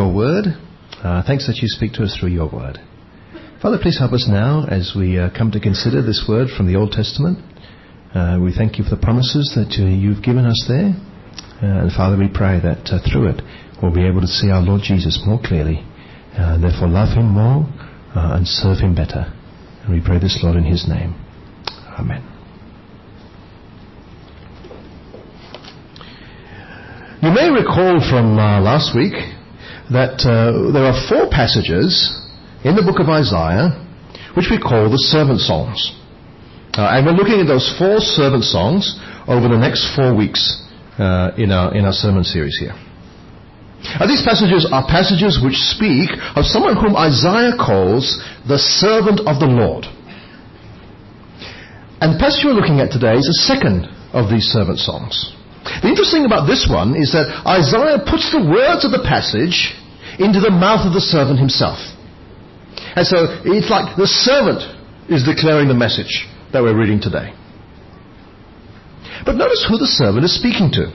your word. Uh, thanks that you speak to us through your word. Father, please help us now as we uh, come to consider this word from the Old Testament. Uh, we thank you for the promises that uh, you've given us there. Uh, and Father, we pray that uh, through it we'll be able to see our Lord Jesus more clearly, and therefore love him more and serve him better. And we pray this, Lord, in his name. Amen. You may recall from uh, last week that uh, there are four passages in the book of Isaiah which we call the servant songs. Uh, and we're looking at those four servant songs over the next four weeks uh, in, our, in our sermon series here. Now, these passages are passages which speak of someone whom Isaiah calls the servant of the Lord. And the passage we're looking at today is the second of these servant songs. The interesting thing about this one is that Isaiah puts the words of the passage into the mouth of the servant himself. And so it's like the servant is declaring the message that we're reading today. But notice who the servant is speaking to.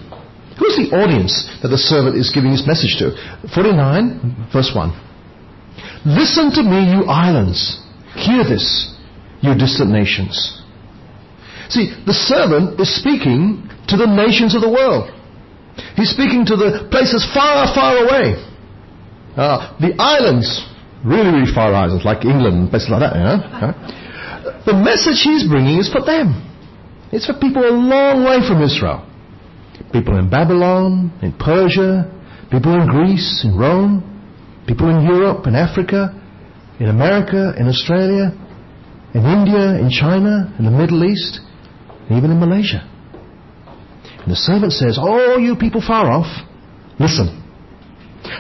Who is the audience that the servant is giving his message to? 49, verse 1. Listen to me, you islands. Hear this, you distant nations. See, the servant is speaking to the nations of the world. He's speaking to the places far, far away. Uh, the islands, really, really far islands, like England and places like that, you know. The message he's bringing is for them. It's for people a long way from Israel. People in Babylon, in Persia, people in Greece, in Rome, people in Europe, in Africa, in America, in Australia, in India, in China, in the Middle East, and even in Malaysia. And the servant says, Oh, you people far off, listen.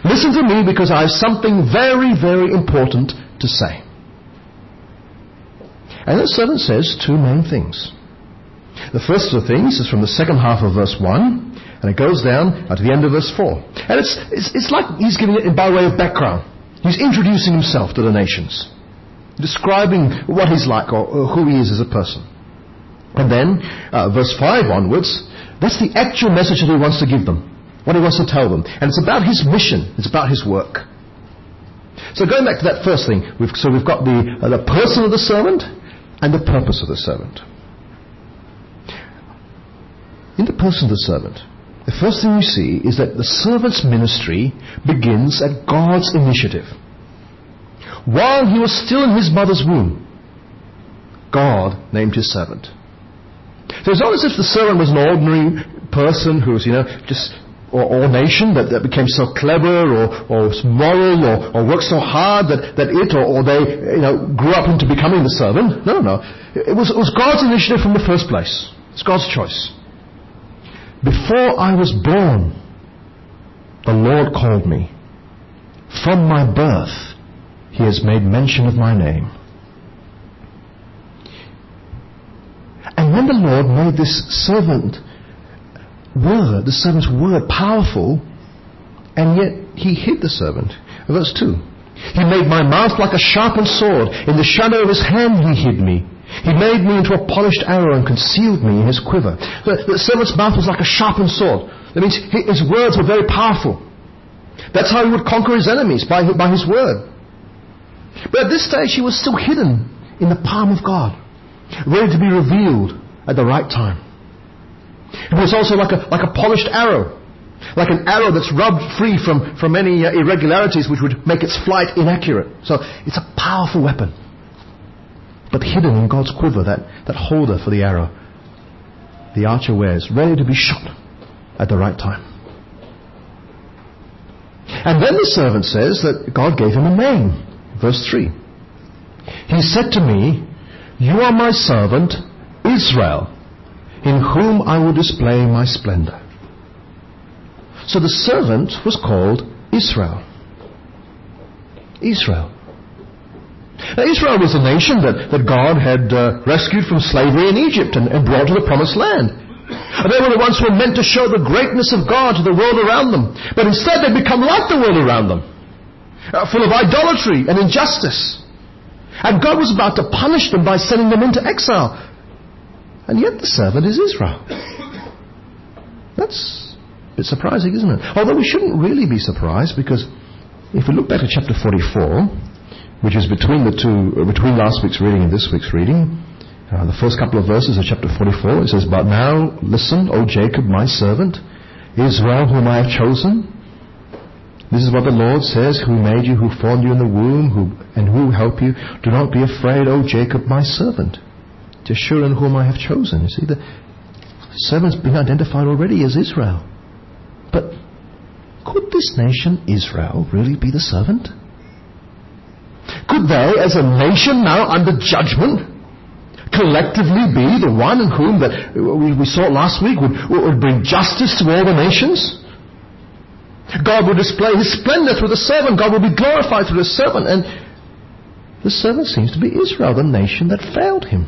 Listen to me because I have something very, very important to say. And the servant says two main things. The first of the things is from the second half of verse 1, and it goes down to the end of verse 4. And it's, it's, it's like he's giving it by way of background. He's introducing himself to the nations, describing what he's like or, or who he is as a person. And then, uh, verse 5 onwards, that's the actual message that he wants to give them, what he wants to tell them. And it's about his mission, it's about his work. So going back to that first thing, we've, so we've got the, uh, the person of the servant and the purpose of the servant. In the person of the servant, the first thing we see is that the servant's ministry begins at God's initiative. While he was still in his mother's womb, God named his servant. So it's not as if the servant was an ordinary person who was, you know, just or, or nation that, that became so clever or, or moral or, or worked so hard that, that it or, or they you know, grew up into becoming the servant. No, no. It was, it was God's initiative from the first place. It's God's choice. Before I was born, the Lord called me. From my birth, He has made mention of my name. And when the Lord made this servant word, the servant's word, powerful, and yet he hid the servant. Verse 2. He made my mouth like a sharpened sword. In the shadow of his hand he hid me. He made me into a polished arrow and concealed me in his quiver. The, the servant's mouth was like a sharpened sword. That means his words were very powerful. That's how he would conquer his enemies, by, by his word. But at this stage, he was still hidden in the palm of God ready to be revealed at the right time. It was also like a, like a polished arrow, like an arrow that's rubbed free from, from any uh, irregularities which would make its flight inaccurate. So it's a powerful weapon, but hidden in God's quiver, that, that holder for the arrow the archer wears, ready to be shot at the right time. And then the servant says that God gave him a name. Verse 3. He said to me, you are my servant, Israel, in whom I will display my splendor. So the servant was called Israel. Israel. Now, Israel was a nation that, that God had uh, rescued from slavery in Egypt and, and brought to the promised land. And they were the ones who were meant to show the greatness of God to the world around them. But instead they become like the world around them, uh, full of idolatry and injustice. And God was about to punish them by sending them into exile. And yet the servant is Israel. That's a bit surprising, isn't it? Although we shouldn't really be surprised because If we look back to chapter 44, which is between the two, between last week's reading and this week's reading, uh, the first couple of verses of chapter 44, it says, But now listen, O Jacob, my servant, Israel, whom I have chosen. This is what the Lord says, who made you, who formed you in the womb, who, and who help you. Do not be afraid, O Jacob, my servant. Jeshurun, whom I have chosen. You see, the servant's been identified already as Israel. But could this nation, Israel, really be the servant? Could they, as a nation now under judgment, collectively be the one in whom that we, we saw last week would, would bring justice to all the nations? God will display His splendor through the servant. God will be glorified through the servant. And the servant seems to be Israel, the nation that failed Him.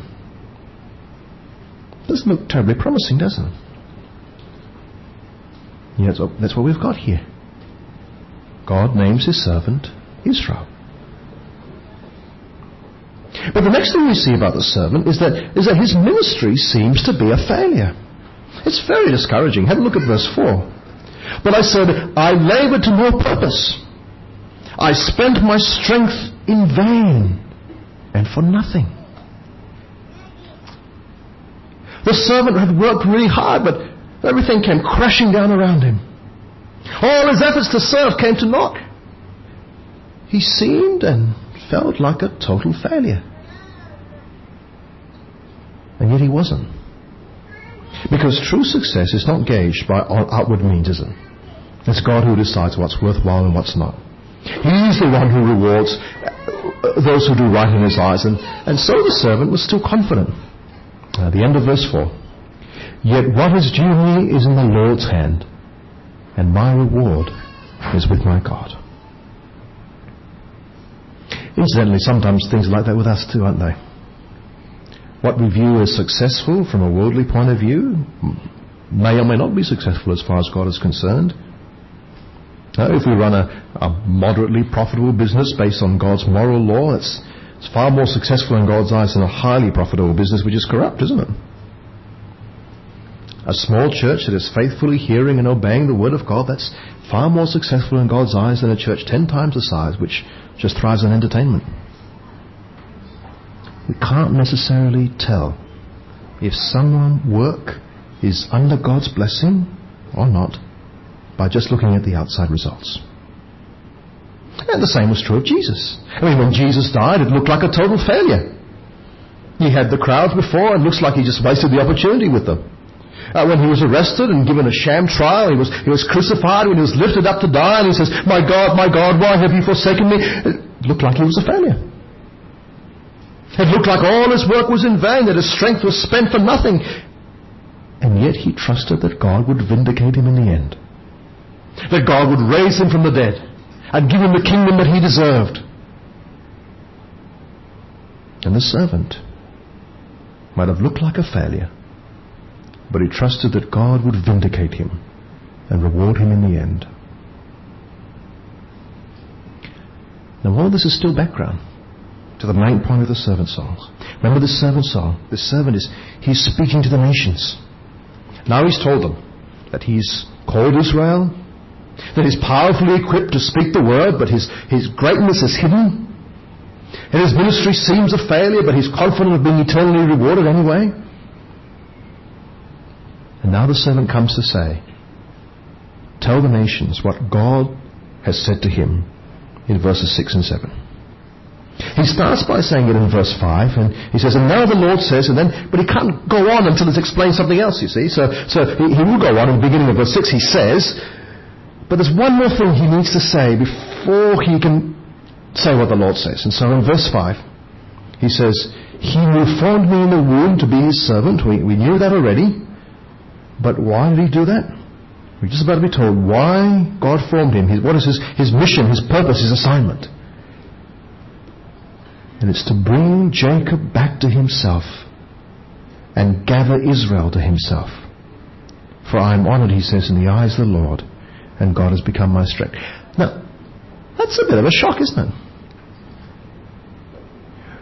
Doesn't look terribly promising, does it? Yeah, that's what we've got here. God names his servant Israel. But the next thing we see about the servant is that, is that his ministry seems to be a failure. It's very discouraging. Have a look at verse 4. But I said, I labored to no purpose. I spent my strength in vain and for nothing. The servant had worked really hard, but everything came crashing down around him. All his efforts to serve came to naught. He seemed and felt like a total failure. And yet he wasn't. Because true success is not gauged by outward means, is it? It's God who decides what's worthwhile and what's not. He's the one who rewards uh, those who do right in his eyes. And, and so the servant was still confident. At the end of verse 4. Yet what is due me is in the Lord's hand, and my reward is with my God. Incidentally, sometimes things are like that with us too, aren't they? What we view as successful from a worldly point of view may or may not be successful as far as God is concerned. Now, if we run a, a moderately profitable business based on God's moral law, it's, it's far more successful in God's eyes than a highly profitable business which is corrupt, isn't it? A small church that is faithfully hearing and obeying the Word of God, that's far more successful in God's eyes than a church ten times the size which just thrives on entertainment. We can't necessarily tell if someone work is under God's blessing or not by just looking at the outside results. And the same was true of Jesus. I mean, when Jesus died, it looked like a total failure. He had the crowds before, and looks like he just wasted the opportunity with them. Uh, when he was arrested and given a sham trial, he was, he was crucified, when he was lifted up to die, and he says, My God, my God, why have you forsaken me? It looked like he was a failure. It looked like all his work was in vain, that his strength was spent for nothing. And yet he trusted that God would vindicate him in the end. That God would raise him from the dead and give him the kingdom that he deserved. And the servant might have looked like a failure, but he trusted that God would vindicate him and reward him in the end. Now all this is still background to the main point of the servant songs. Remember the servant song? The servant is, he's speaking to the nations. Now he's told them that he's called Israel, that he's powerfully equipped to speak the word, but his, his greatness is hidden. And his ministry seems a failure, but he's confident of being eternally rewarded anyway. And now the servant comes to say, Tell the nations what God has said to him in verses 6 and 7. He starts by saying it in verse 5, and he says, And now the Lord says, and then, but he can't go on until he's explained something else, you see. So, so he, he will go on in the beginning of verse 6, he says, but there's one more thing he needs to say before he can say what the Lord says. And so in verse 5, he says, He who formed me in the womb to be his servant, we, we knew that already. But why did he do that? We're just about to be told why God formed him. His, what is his, his mission, his purpose, his assignment? And it's to bring Jacob back to himself and gather Israel to himself. For I am honored, he says, in the eyes of the Lord, and God has become my strength. Now, that's a bit of a shock, isn't it?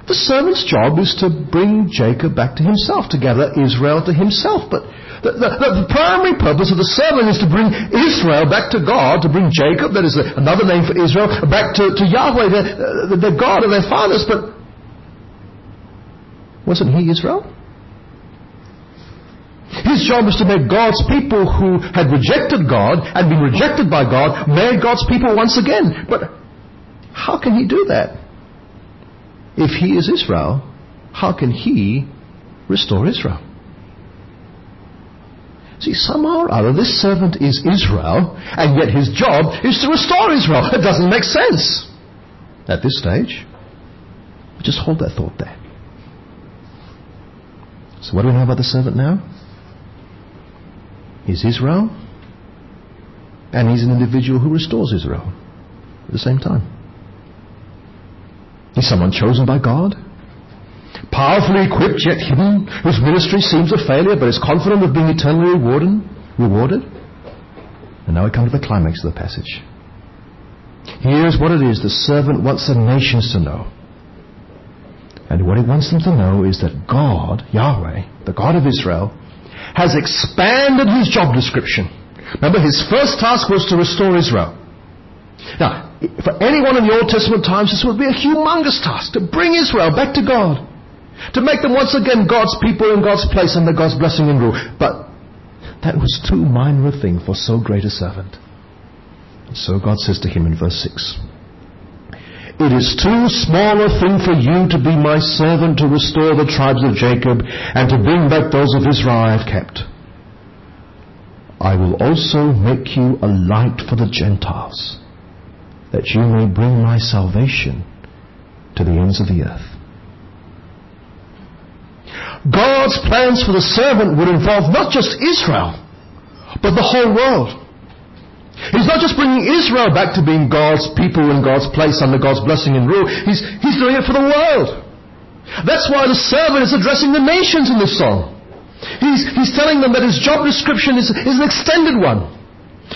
The servant's job is to bring Jacob back to himself, to gather Israel to himself. But The, the, the, primary purpose of the servant is to bring Israel back to God, to bring Jacob, that is another name for Israel, back to, to Yahweh, their God and their fathers. But wasn't he Israel? His job was to make God's people who had rejected God and been rejected by God, made God's people once again. But how can he do that? If he is Israel, how can he restore Israel? See, somehow or other, this servant is Israel, and yet his job is to restore Israel. It doesn't make sense at this stage. Just hold that thought there. So, what do we know about the servant now? He's Israel, and he's an individual who restores Israel at the same time. He's someone chosen by God, powerfully equipped yet hidden, whose ministry seems a failure but is confident of being eternally rewarded. rewarded. And now we come to the climax of the passage. Here's what it is the servant wants the nations to know. And what he wants them to know is that God, Yahweh, the God of Israel, has expanded his job description. Remember, his first task was to restore Israel. Now, for anyone in the Old Testament times, this would be a humongous task to bring Israel back to God, to make them once again God's people in God's place under God's blessing and rule. But that was too minor a thing for so great a servant. So God says to him in verse 6 It is too small a thing for you to be my servant to restore the tribes of Jacob and to bring back those of Israel I have kept. I will also make you a light for the Gentiles, that you may bring my salvation to the ends of the earth. God's plans for the servant would involve not just Israel, but the whole world. He's not just bringing Israel back to being God's people in God's place under God's blessing and rule. He's, he's doing it for the world. That's why the servant is addressing the nations in this song. He's, he's telling them that his job description is, is an extended one.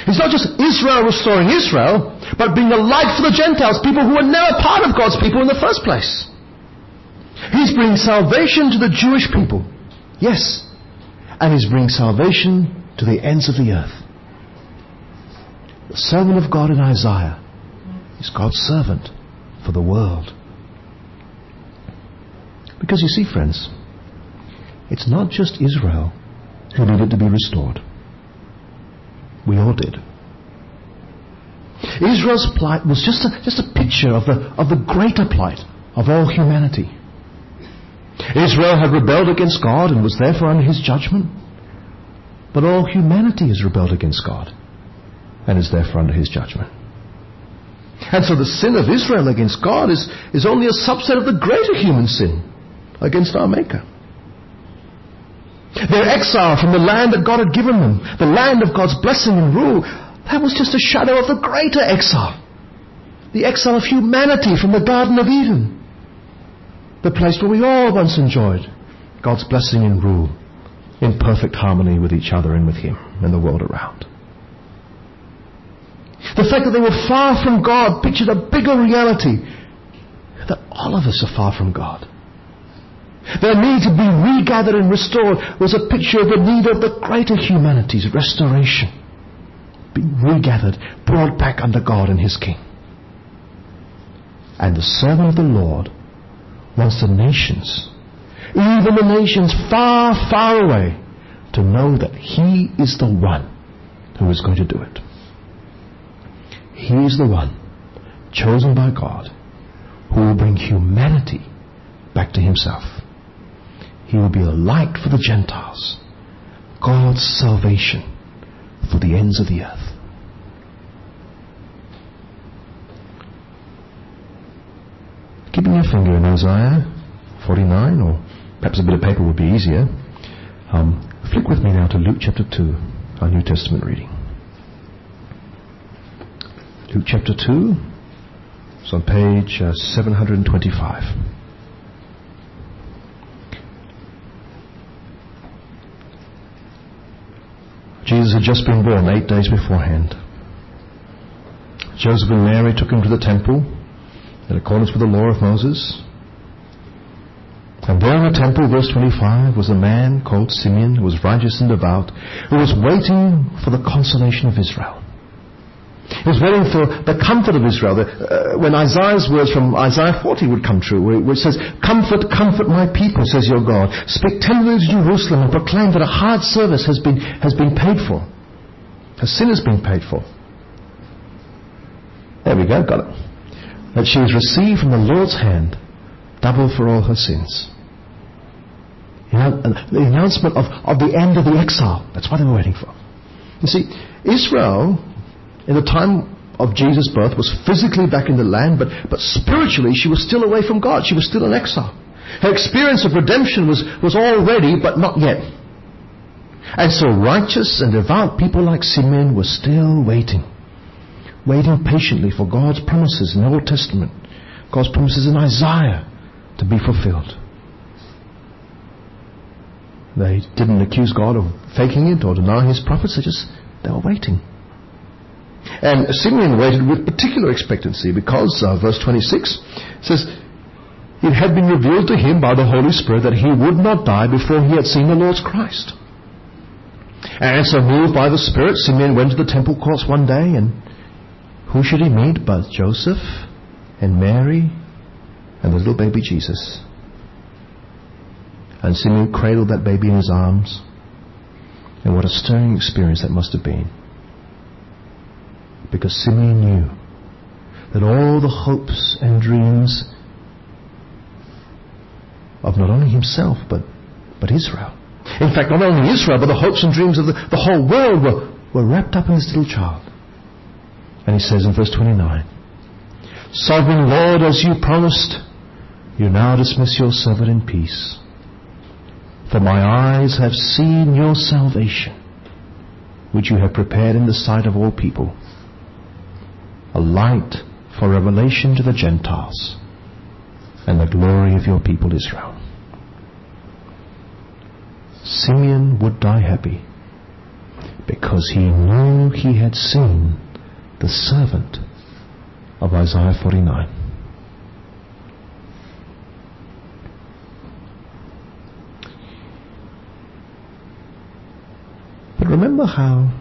He's not just Israel restoring Israel, but being a light for the Gentiles, people who were never part of God's people in the first place. He's bringing salvation to the Jewish people. Yes. And he's bringing salvation to the ends of the earth. The servant of God in Isaiah is God's servant for the world. Because you see, friends, it's not just Israel who needed to be restored. We all did. Israel's plight was just a, just a picture of the, of the greater plight of all humanity. Israel had rebelled against God and was therefore under his judgment. But all humanity has rebelled against God and is therefore under his judgment. And so the sin of Israel against God is, is only a subset of the greater human sin against our Maker. Their exile from the land that God had given them, the land of God's blessing and rule, that was just a shadow of the greater exile. The exile of humanity from the Garden of Eden. The place where we all once enjoyed God's blessing and rule in perfect harmony with each other and with Him and the world around. The fact that they were far from God pictured a bigger reality that all of us are far from God. Their need to be regathered and restored was a picture of the need of the greater humanity's restoration. Being regathered, brought back under God and His King. And the servant of the Lord wants the nations, even the nations far, far away, to know that He is the one who is going to do it. He is the one chosen by God who will bring humanity back to himself. He will be a light for the Gentiles, God's salvation for the ends of the earth. Keeping your finger in Isaiah 49, or perhaps a bit of paper would be easier, um, flick with me now to Luke chapter 2, our New Testament reading. Luke chapter 2. It's on page uh, 725. Jesus had just been born eight days beforehand. Joseph and Mary took him to the temple in accordance with the law of Moses. And there in the temple, verse 25, was a man called Simeon, who was righteous and devout, who was waiting for the consolation of Israel. He was waiting for the comfort of Israel. The, uh, when Isaiah's words from Isaiah 40 would come true, it says, Comfort, comfort my people, says your God. Speak tenderly to Jerusalem and proclaim that a hard service has been, has been paid for. Her sin has been paid for. There we go, got it. That she has received from the Lord's hand double for all her sins. The announcement of, of the end of the exile. That's what they were waiting for. You see, Israel in the time of Jesus' birth was physically back in the land, but, but spiritually she was still away from God. She was still in exile. Her experience of redemption was, was already, but not yet. And so righteous and devout people like Simeon were still waiting. Waiting patiently for God's promises in the Old Testament. God's promises in Isaiah to be fulfilled. They didn't accuse God of faking it or denying his prophets. They just, they were waiting. And Simeon waited with particular expectancy because, uh, verse 26 says, it had been revealed to him by the Holy Spirit that he would not die before he had seen the Lord's Christ. And so moved by the Spirit, Simeon went to the temple courts one day and who should he meet but Joseph and Mary and the little baby Jesus. And Simeon cradled that baby in his arms. And what a stirring experience that must have been because Simeon knew that all the hopes and dreams of not only himself but, but Israel. In fact, not only Israel, but the hopes and dreams of the, the whole world were, were wrapped up in this little child. And he says in verse 29, Sovereign Lord, as you promised, you now dismiss your servant in peace. For my eyes have seen your salvation, which you have prepared in the sight of all people a light for revelation to the Gentiles and the glory of your people Israel. Simeon would die happy because he knew he had seen the servant of Isaiah 49. But remember how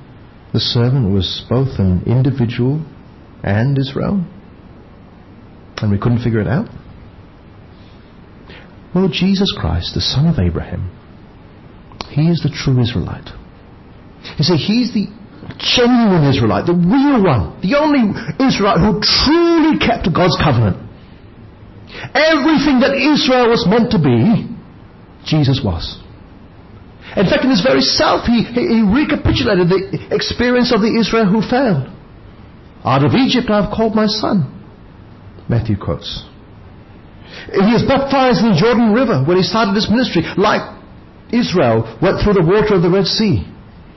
the servant was both an individual and Israel? And we couldn't figure it out? Well, Jesus Christ, the son of Abraham, he is the true Israelite. You see, he's the genuine Israelite, the real one, the only Israelite who truly kept God's covenant. Everything that Israel was meant to be, Jesus was. In fact, in his very self, he, he, he recapitulated the experience of the Israel who failed. Out of Egypt I have called my son. Matthew quotes. He was baptized in the Jordan River when he started his ministry, like Israel went through the water of the Red Sea.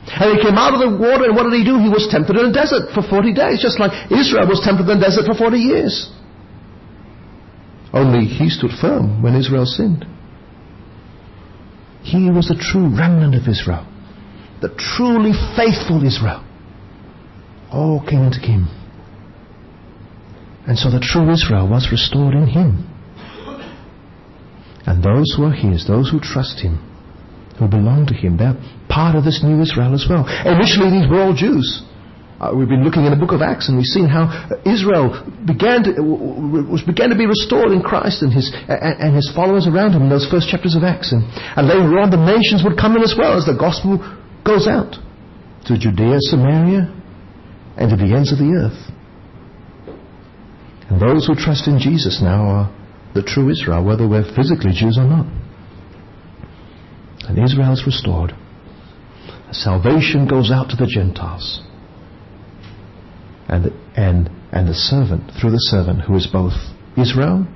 And he came out of the water, and what did he do? He was tempted in the desert for 40 days, just like Israel was tempted in the desert for 40 years. Only he stood firm when Israel sinned. He was the true remnant of Israel, the truly faithful Israel all came into him. And so the true Israel was restored in him. And those who are his, those who trust him, who belong to him, they're part of this new Israel as well. Initially, these were all Jews. Uh, we've been looking in the book of Acts and we've seen how Israel began to, was, began to be restored in Christ and his, and, and his followers around him in those first chapters of Acts. And, and later on, the nations would come in as well as the gospel goes out to Judea, Samaria, and to the ends of the earth. And those who trust in Jesus now are the true Israel, whether we're physically Jews or not. And Israel is restored. Salvation goes out to the Gentiles. And, and, and the servant, through the servant, who is both Israel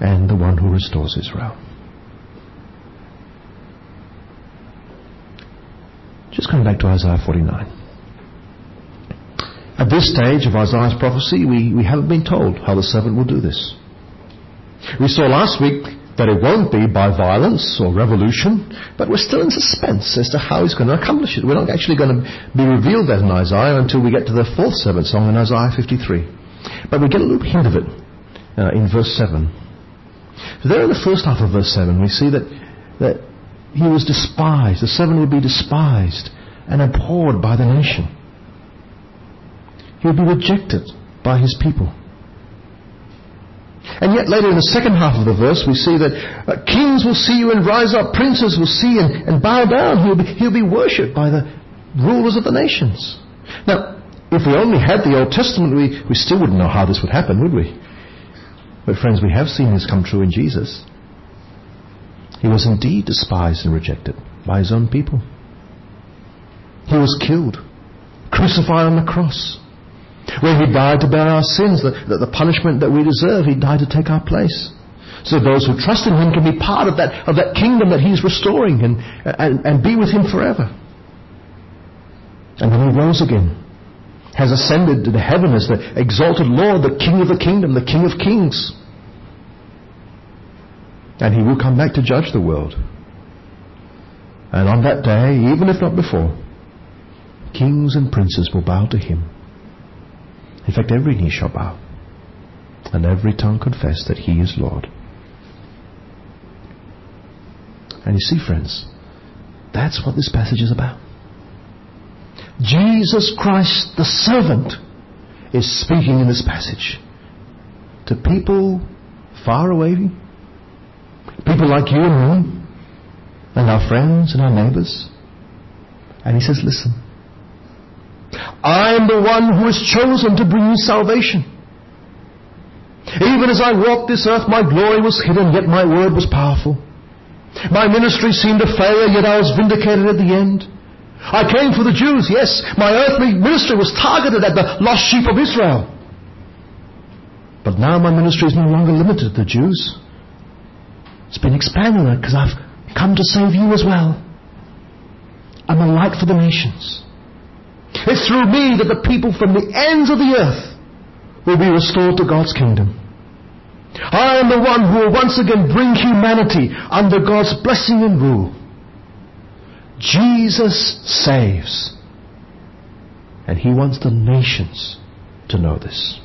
and the one who restores Israel. Just coming back to Isaiah 49. At this stage of Isaiah's prophecy, we, we haven't been told how the servant will do this. We saw last week that it won't be by violence or revolution, but we're still in suspense as to how he's going to accomplish it. We're not actually going to be revealed that in Isaiah until we get to the fourth servant song in Isaiah 53. But we get a little hint of it uh, in verse 7. So there in the first half of verse 7, we see that, that he was despised. The servant would be despised and abhorred by the nation. He would be rejected by his people. And yet later in the second half of the verse we see that uh, kings will see you and rise up, princes will see and, and bow down. He'll be, he'll be worshipped by the rulers of the nations. Now, if we only had the Old Testament, we, we still wouldn't know how this would happen, would we? But friends, we have seen this come true in Jesus. He was indeed despised and rejected by his own people. He was killed, crucified on the cross, where he died to bear our sins, the, the, the punishment that we deserve. He died to take our place. So those who trust in him can be part of that, of that kingdom that he's restoring and, and, and be with him forever. And then he rose again has ascended to the heaven as the exalted Lord, the King of the kingdom, the King of kings. And he will come back to judge the world. And on that day, even if not before, kings and princes will bow to him. In fact, every knee shall bow, and every tongue confess that he is Lord. And you see, friends, that's what this passage is about. Jesus Christ, the servant, is speaking in this passage to people far away, people like you and me, and our friends and our neighbors. And he says, Listen, I am the one who is chosen to bring you salvation. Even as I walked this earth, my glory was hidden, yet my word was powerful. My ministry seemed a failure, yet I was vindicated at the end. I came for the Jews, yes. My earthly ministry was targeted at the lost sheep of Israel. But now my ministry is no longer limited to the Jews. It's been expanded because I've come to save you as well. I'm a light for the nations. It's through me that the people from the ends of the earth will be restored to God's kingdom. I am the one who will once again bring humanity under God's blessing and rule. Jesus saves. And he wants the nations to know this.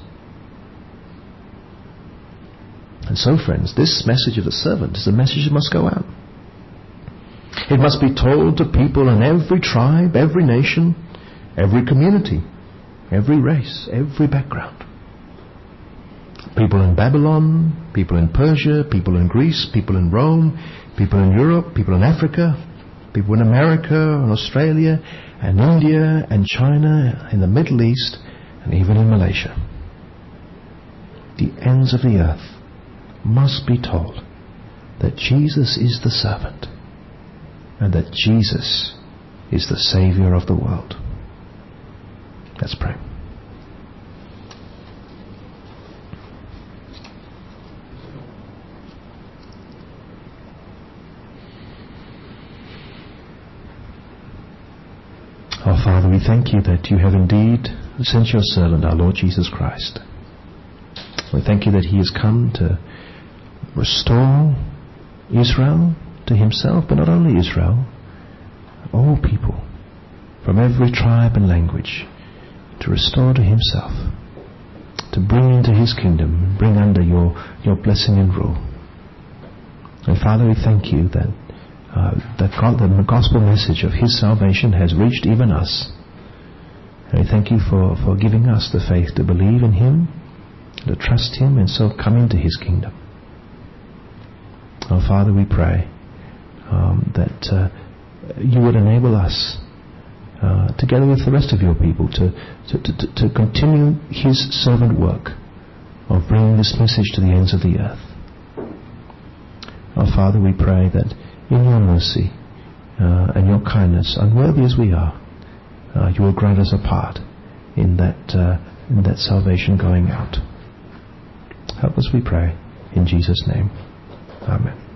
And so, friends, this message of the servant is a message that must go out. It must be told to people in every tribe, every nation, every community, every race, every background. People in Babylon, people in Persia, people in Greece, people in Rome, people in Europe, people in Africa, people in America and Australia and India and China, in the Middle East, and even in Malaysia. The ends of the earth must be told that Jesus is the servant and that Jesus is the Savior of the world. Let's pray. Our Father, we thank you that you have indeed sent your servant, our Lord Jesus Christ. We thank you that he has come to restore Israel to himself, but not only Israel, all people from every tribe and language to restore to himself, to bring into his kingdom, bring under your, your blessing and rule. And Father, we thank you that uh, the, the gospel message of His salvation has reached even us. And we thank you for, for giving us the faith to believe in Him, to trust Him, and so come into His kingdom. Our Father, we pray um, that uh, you would enable us, uh, together with the rest of your people, to, to, to, to continue His servant work of bringing this message to the ends of the earth. Our Father, we pray that in your mercy uh, and your kindness, unworthy as we are, uh, you will grant us a part in that, uh, in that salvation going out. Help us, we pray, in Jesus' name. Amen.